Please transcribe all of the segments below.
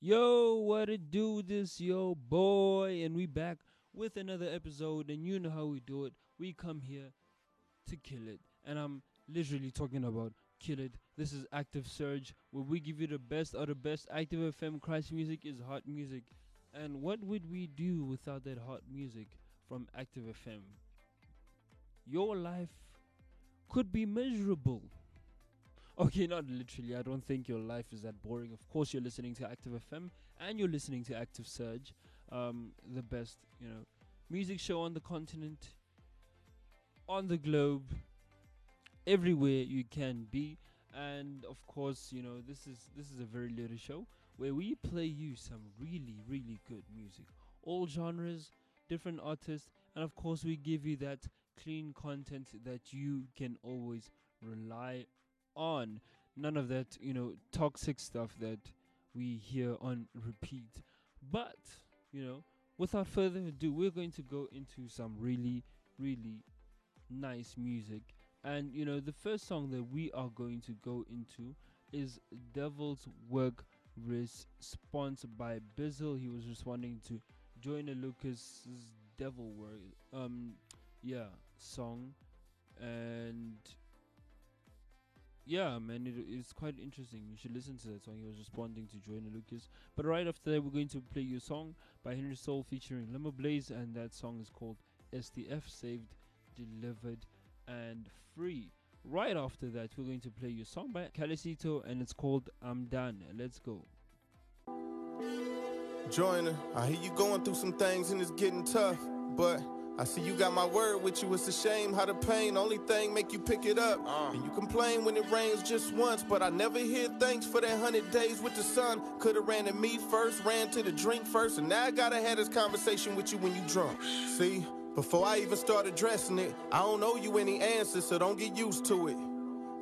Yo, what it do? This yo boy, and we back with another episode. And you know how we do it. We come here to kill it, and I'm literally talking about kill it. This is Active Surge, where we give you the best of the best. Active FM Christ music is hot music, and what would we do without that hot music from Active FM? Your life could be miserable. Okay, not literally. I don't think your life is that boring. Of course, you're listening to Active FM and you're listening to Active Surge, um, the best, you know, music show on the continent, on the globe, everywhere you can be. And of course, you know, this is this is a very little show where we play you some really, really good music, all genres, different artists, and of course, we give you that clean content that you can always rely on. None of that, you know, toxic stuff that we hear on repeat. But, you know, without further ado, we're going to go into some really, really nice music. And, you know, the first song that we are going to go into is Devil's Work Response by Bizzle. He was responding to Joyner Lucas's Devil Work, um, yeah, song. And yeah, man, it, it's quite interesting. You should listen to that song. He was responding to Joyner Lucas. But right after that, we're going to play you a song by Henrisoul featuring Limoblaze, and that song is called SDF Saved, Delivered, and Free. Right after that, we're going to play you a song by Calicito, and it's called I'm Done. Let's go. Joyner, I hear you going through some things and it's getting tough, but I see you got my word with you. It's a shame how the pain only thing make you pick it up. Uh. And you complain when it rains just once, but I never hear thanks for that hundred days with the sun. Coulda ran to me first, ran to the drink first, and now I gotta have this conversation with you when you drunk. See, before I even start addressing it, I don't owe you any answers, so don't get used to it.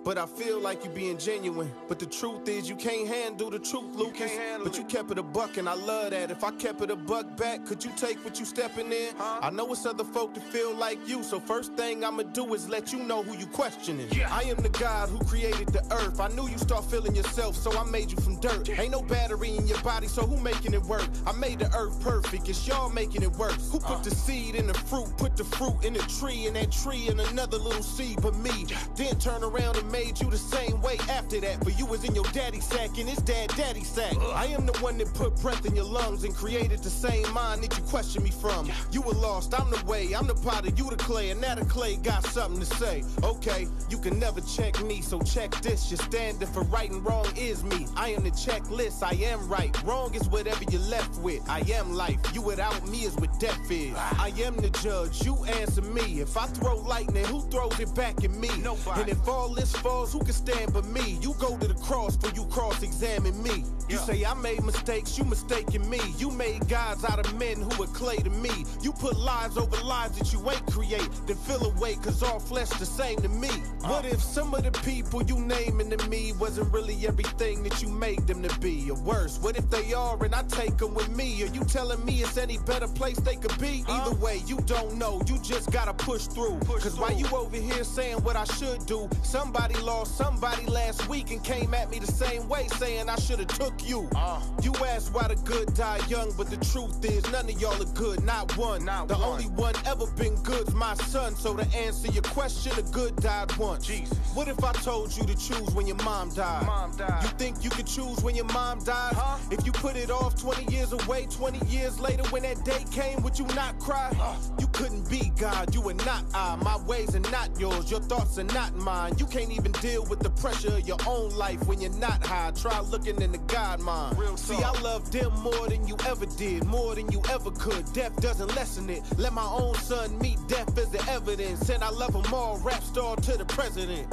But I feel like you being genuine. But the truth is, you can't handle the truth, Lucas. handle But you kept it a buck, and I love that. If I kept it a buck back, could you take what you stepping in? Huh? I know it's other folk that feel like you, so first thing I'ma do is let you know who you questioning. Yeah. I am the God who created the earth. I knew you start feeling yourself, so I made you from dirt. Ain't no battery in your body, so who making it work? I made the earth perfect, it's y'all making it worse. Who put the seed in the fruit, put the fruit in the tree, and that tree in another little seed but me? Then turn around and made you the same way after that. But you was in your daddy sack and his dad daddy sack. I am the one that put breath in your lungs and created the same mind that you question me from. You were lost, I'm the way, I'm the potter, you the clay, and now the clay got something to say. Okay, you can never check me, so check this. Your standard for right and wrong is me. I am the checklist, I am right. Wrong is whatever you're left with. I am life, you without me is death is. I am the judge, you answer me. If I throw lightning, who throws it back at me? Nobody. And if all this falls, who can stand but me? You go to the cross for you cross examine me. You Yeah. say I made mistakes, you mistaken me. You made gods out of men who were clay to me. You put lives over lives that you ain't create, then fill away, cause all flesh the same to me. Uh. What if some of the people you naming to me wasn't really everything that you made them to be? Or worse, what if they are and I take them with me? Are you telling me it's any better place they could be? Either way, you don't know, you just gotta push through. Cause while through. you over here saying what I should do, somebody lost somebody last week and came at me the same way saying I should've took you. Uh. You asked why the good die young, but the truth is none of y'all are good, not one. Not the one. only one ever been good's my son. So to answer your question, the good died once. Jesus. What if I told you to choose when your mom died? Mom died. You think you could choose when your mom died? Huh? If you put it off 20 years away, 20 years later when that day came, would you not cry? Uh. You couldn't be God, you are not I. My ways are not yours, your thoughts are not mine. You can't even deal with the pressure of your own life when you're not high. Try looking in the God mind. Real See. I love them more than you ever did, more than you ever could. Death doesn't lessen it. Let my own son meet death as the evidence. And I love them all, rap star to the president.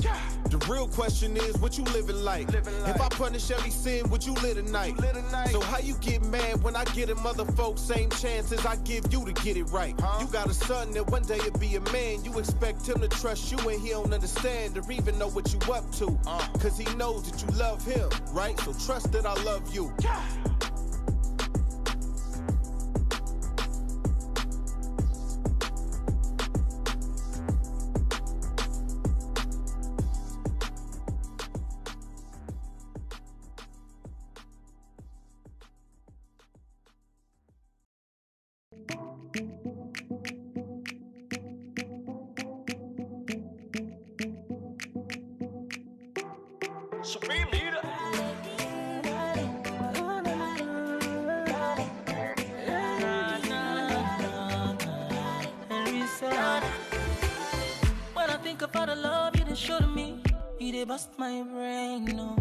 The real question is, what you living like? Living If. I punish every sin, would you live tonight? live tonight? So how you get mad when I get them other folks same chances I give you to get it right? Huh? You gotta a son that one day he'll be a man. You expect him to trust you and he don't understand or even know what you up to. Uh. Cause he knows that you love him, right? So trust that I love you. When I think about the love you done show to me, you did bust my brain, no.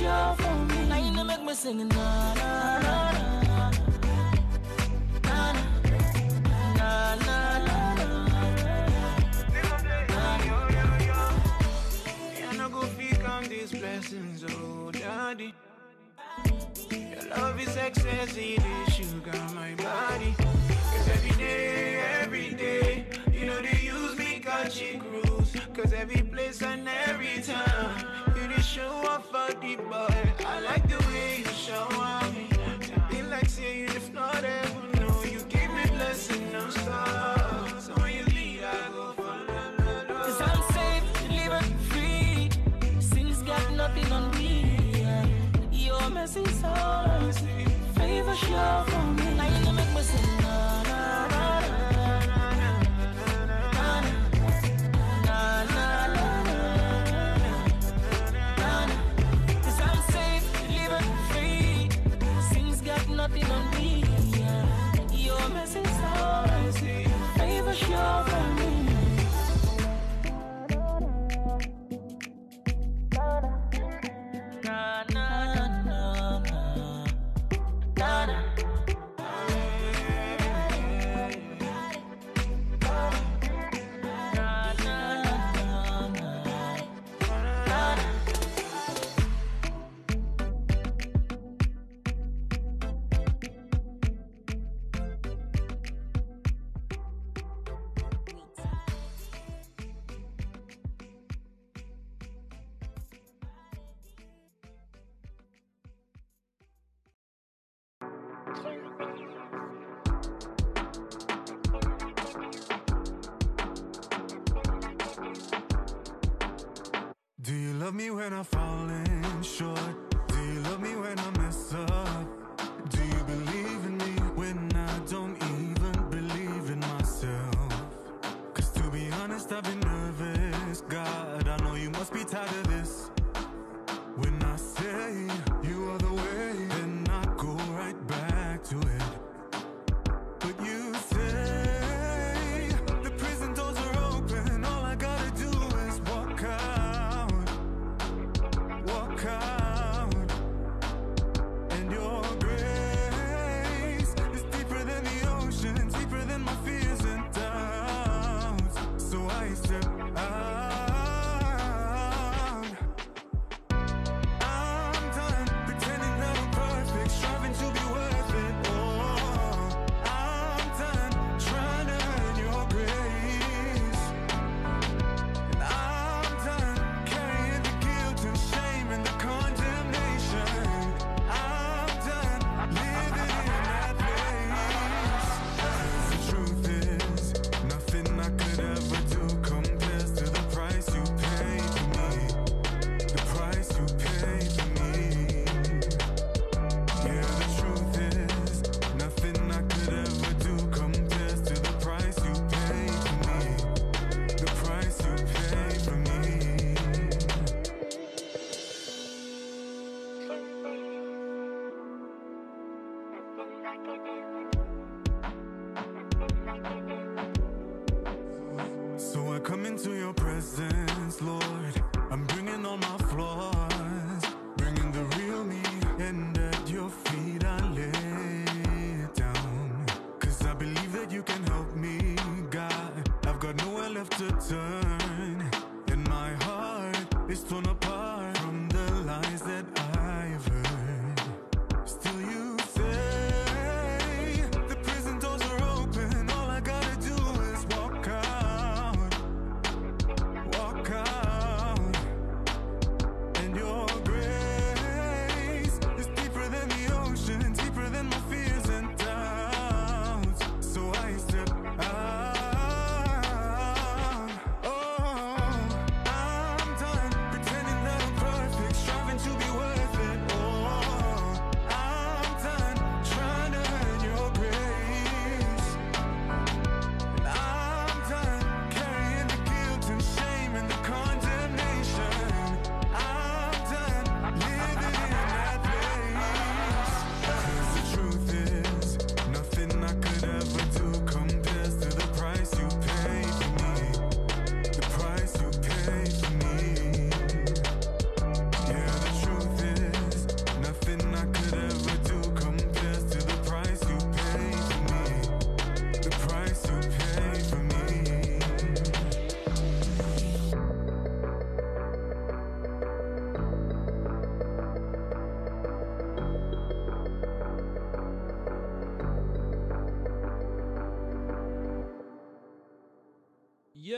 Sure for me. Now you make me sing na na na na. Na na. Na na these blessings, oh daddy. Your love is ecstasy, the sugar my body. Cause every day, every day, you know they use me cause she cruise. Cause every place and every time, for. I like the way you show me. Be like say if not ever know, you give me blessing no stop. So when you lead, I go follow. Cause I'm safe, delivered, free. Got nothing on me. Favor sure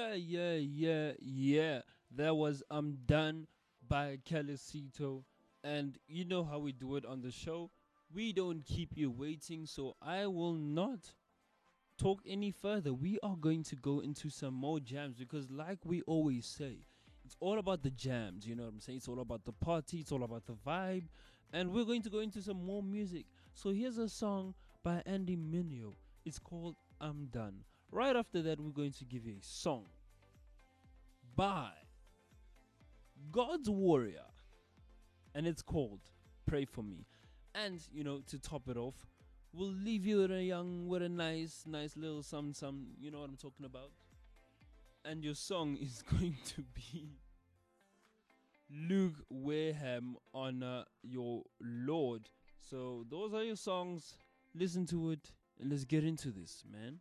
Yeah, yeah, yeah, yeah. That was I'm Done by Calicito. And you know how we do it on the show. We don't keep you waiting, so I will not talk any further. We are going to go into some more jams because, like we always say, it's all about the jams. You know what I'm saying? It's all about the party, it's all about the vibe. And we're going to go into some more music. So here's a song by Andy Mineo. It's called I'm Done. Right after that, we're going to give you a song by God's Warrior. And it's called Pray For Me. And, you know, to top it off, we'll leave you with a young, with a nice, nice little some, some, you know what I'm talking about? And your song is going to be Luke Wareham on uh, Your Lord. So those are your songs. Listen to it and let's get into this, man.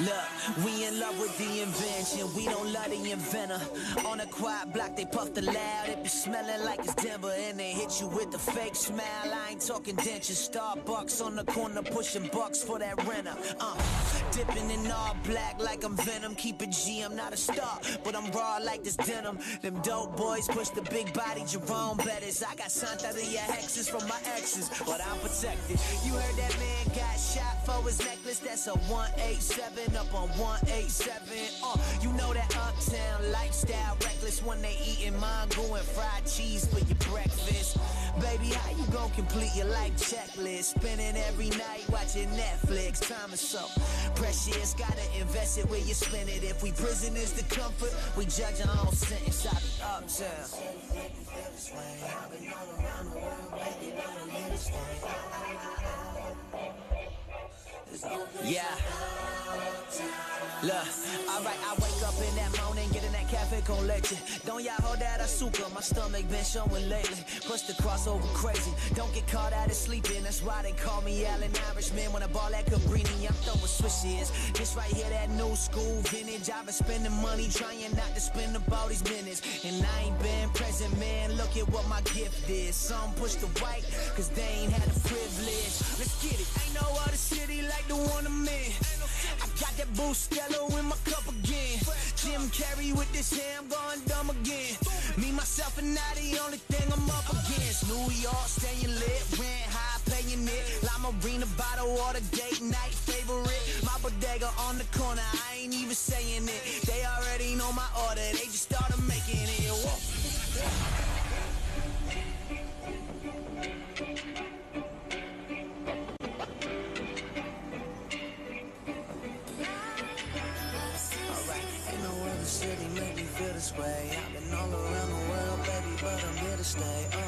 Look, we in love with the invention. We don't love the inventor. On a quiet block, they puff the loud. It be smelling like it's Denver, and they hit you with the fake smile. I ain't talking dentures. Starbucks on the corner, pushing bucks for that renter. Uh, dipping in all black like I'm Venom. Keep it G, I'm not a star, but I'm raw like this denim. Them dope boys push the big body Jerome Bettis. I got Santería hexes from my exes, but I'm protected. You heard that man got shot for his necklace? That's a 187 up on 187. Uh, you know that uptown lifestyle reckless when they eating mango and fried cheese for your breakfast. Baby, how you gon' complete your life checklist? Spending every night watching Netflix. Time is so precious, gotta invest it where you spend it. If we prisoners the comfort, we judge our own sentence. I be uptown. Yeah. Look, alright, I wake up in that morning, that. Don't y'all hold that azúcar, my stomach been showing lately. Push the crossover crazy, don't get caught out of sleeping. That's why they call me Allen Iverson. When I ball at Cabrini, I'm throwing swishes. This right here, that new school vintage. I've been spending money trying not to spend all these minutes. And I ain't been present, man. Look at what my gift is. Some push the white, cause they ain't had the privilege. Let's get it. Ain't no other city like the one I'm in. I got that Bustelo in my cup again. Jim Carrey with this hair, I'm going dumb again. Me, myself, and I, the only thing I'm up against. New York, staying lit, rent high, paying it. La Marina, bottle water, date night favorite. My bodega on the corner, I ain't even saying it. They already know my order, they just started making it. Whoa. way. I've been all around the world, baby, but I'm here to stay.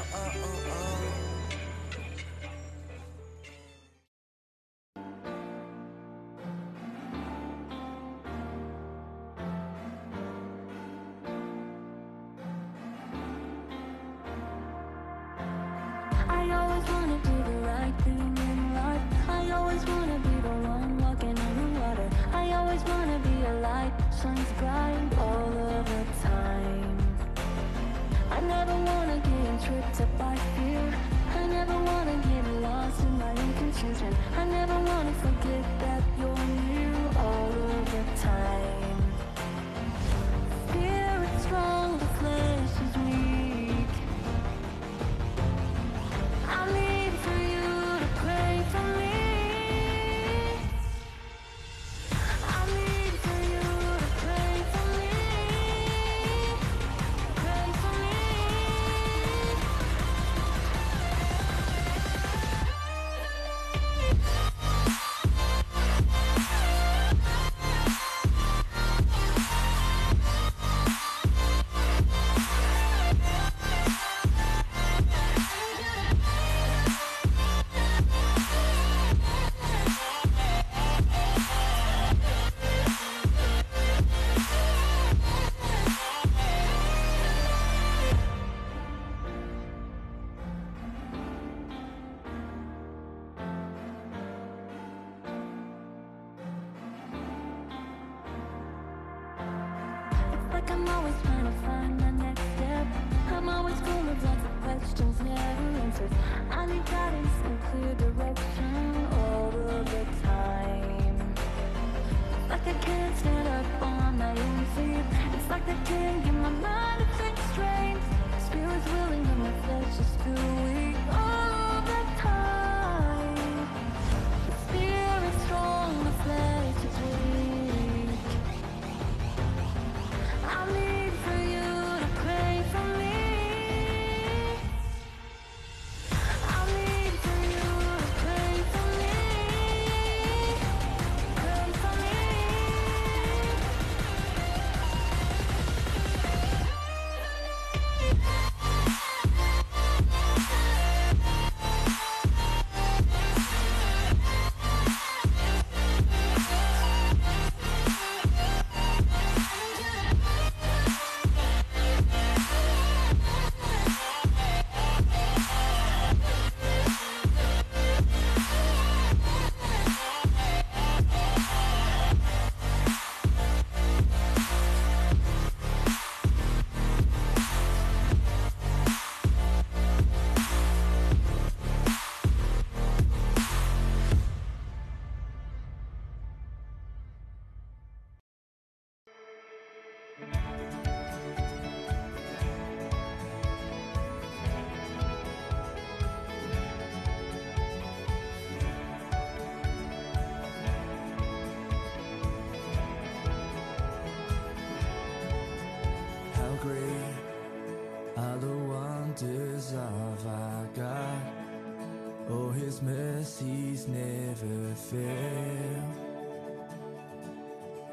For his mercies never fail.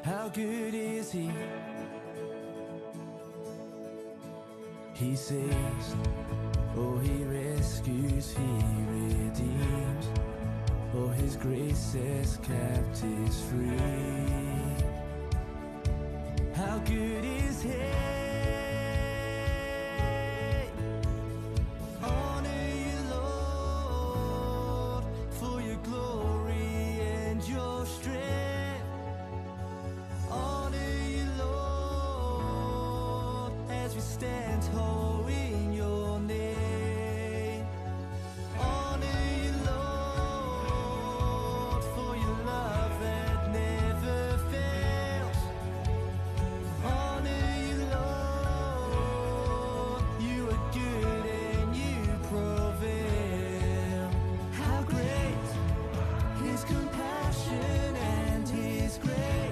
How good is he? He saves, oh, he rescues, he redeems. Oh, his grace sets captives free. How good compassion and His grace.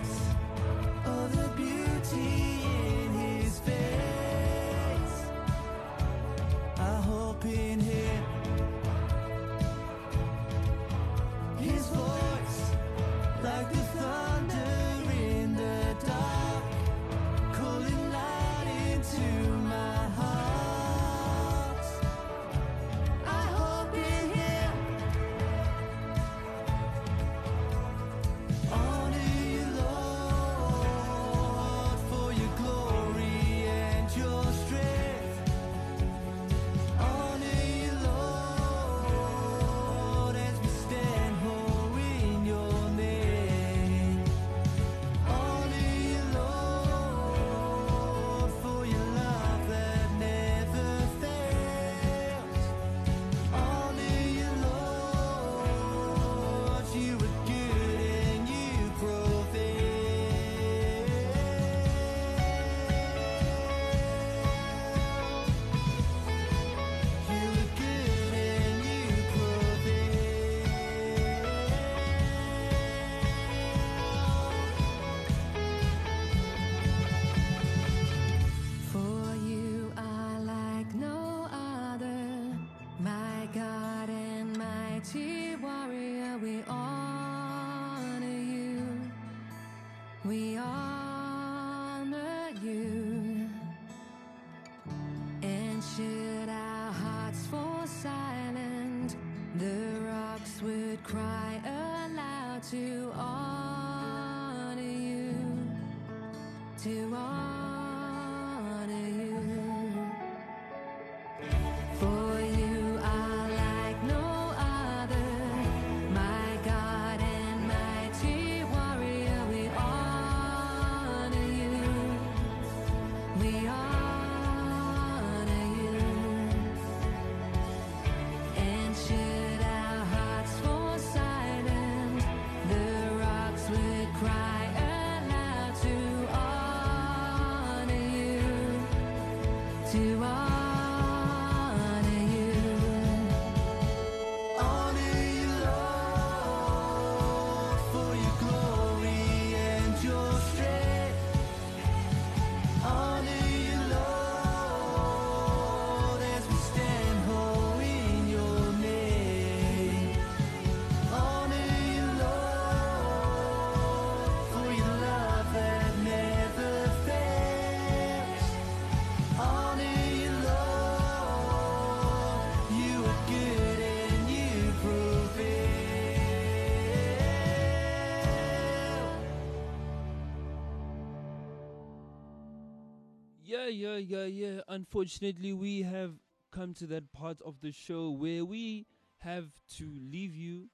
Yeah, yeah, yeah. Unfortunately, we have come to that part of the show where we have to leave you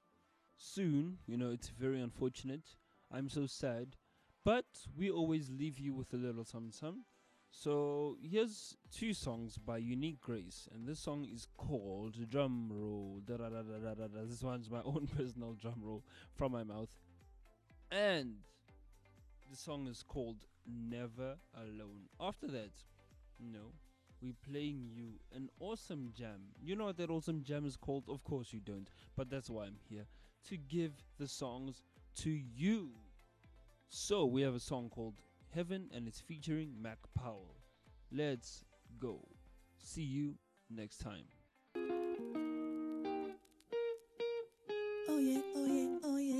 soon. You know, it's very unfortunate. I'm so sad. But we always leave you with a little something. So here's two songs by Unique Grace, and this song is called Drum Roll. Da, da, da, da, da, da. This one's my own personal drum roll from my mouth. And the song is called Never Alone. After that, no, we're playing you an awesome jam. You know what that awesome jam is called? Of course you don't, but that's why I'm here to give the songs to you. So we have a song called Heaven and it's featuring Mac Powell. Let's go. See you next time. Oh yeah, oh yeah, oh yeah.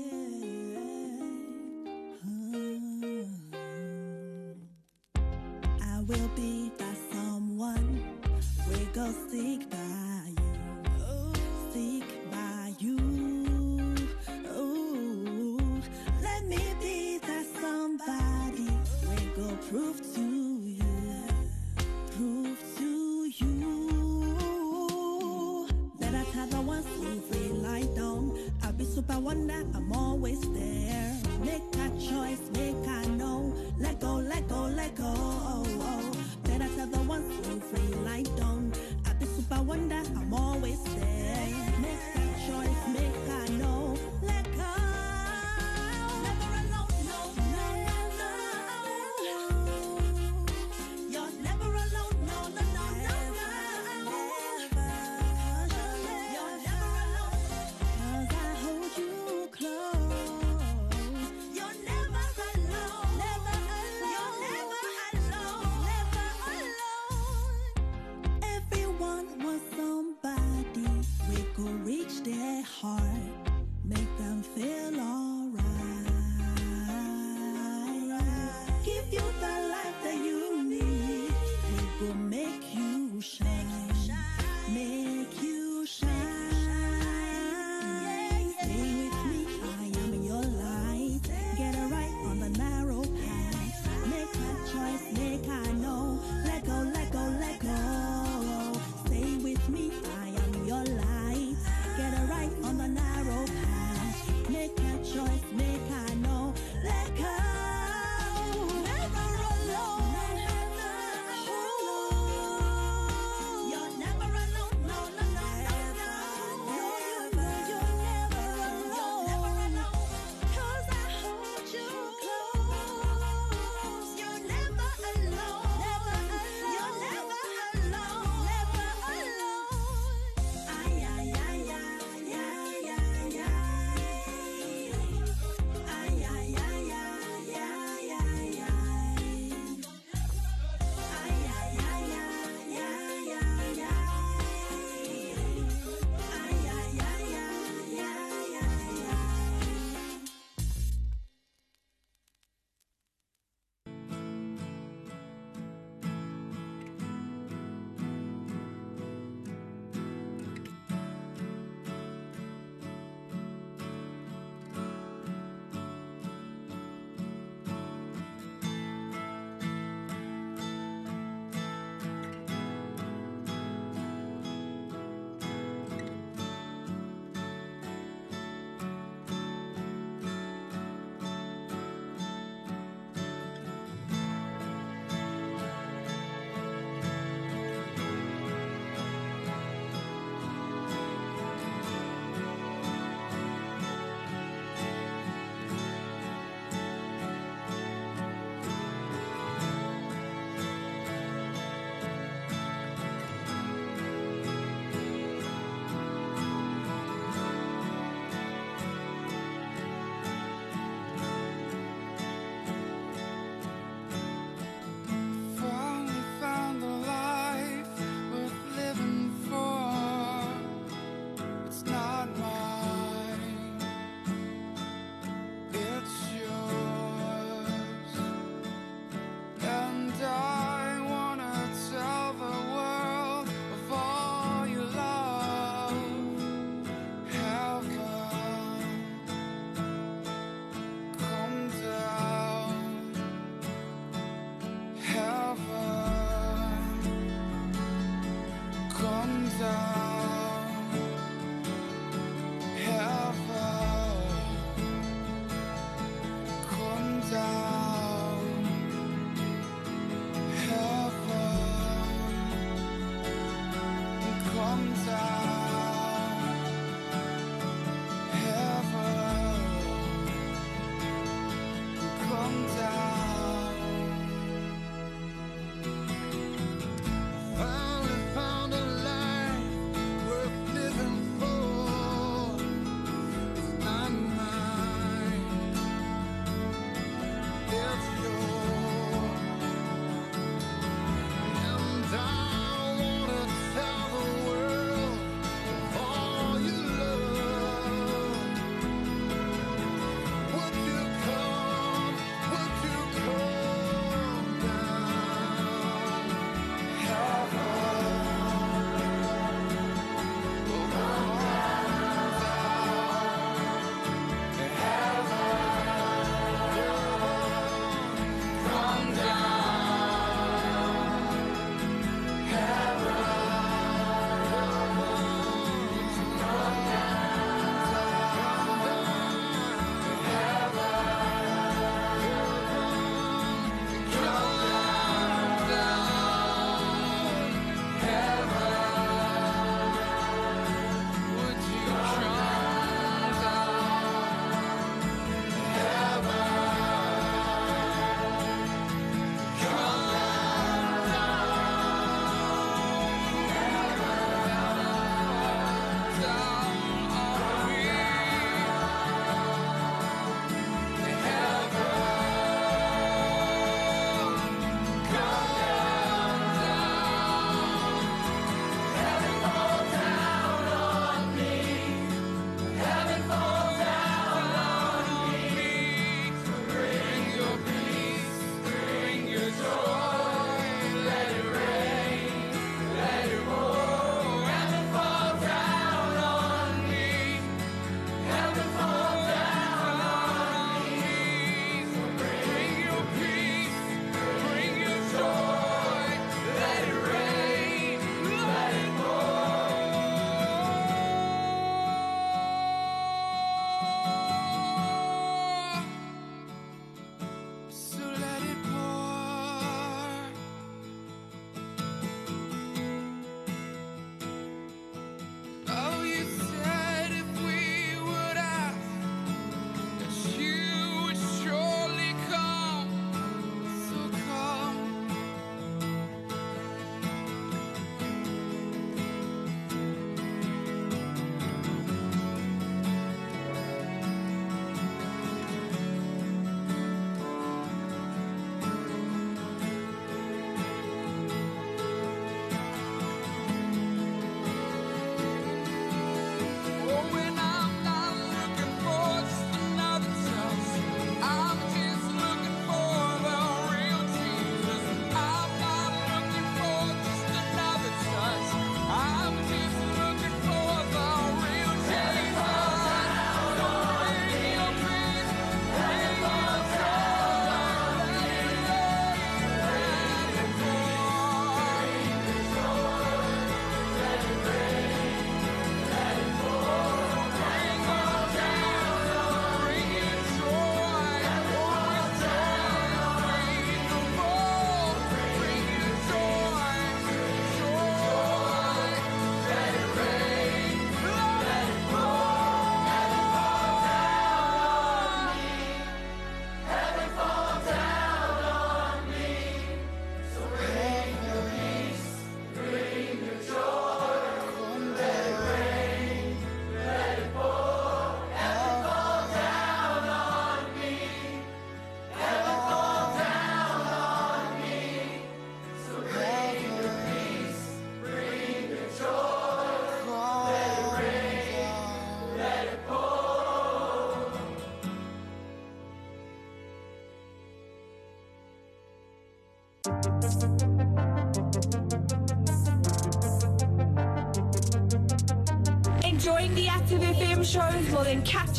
By reach their heart, make them feel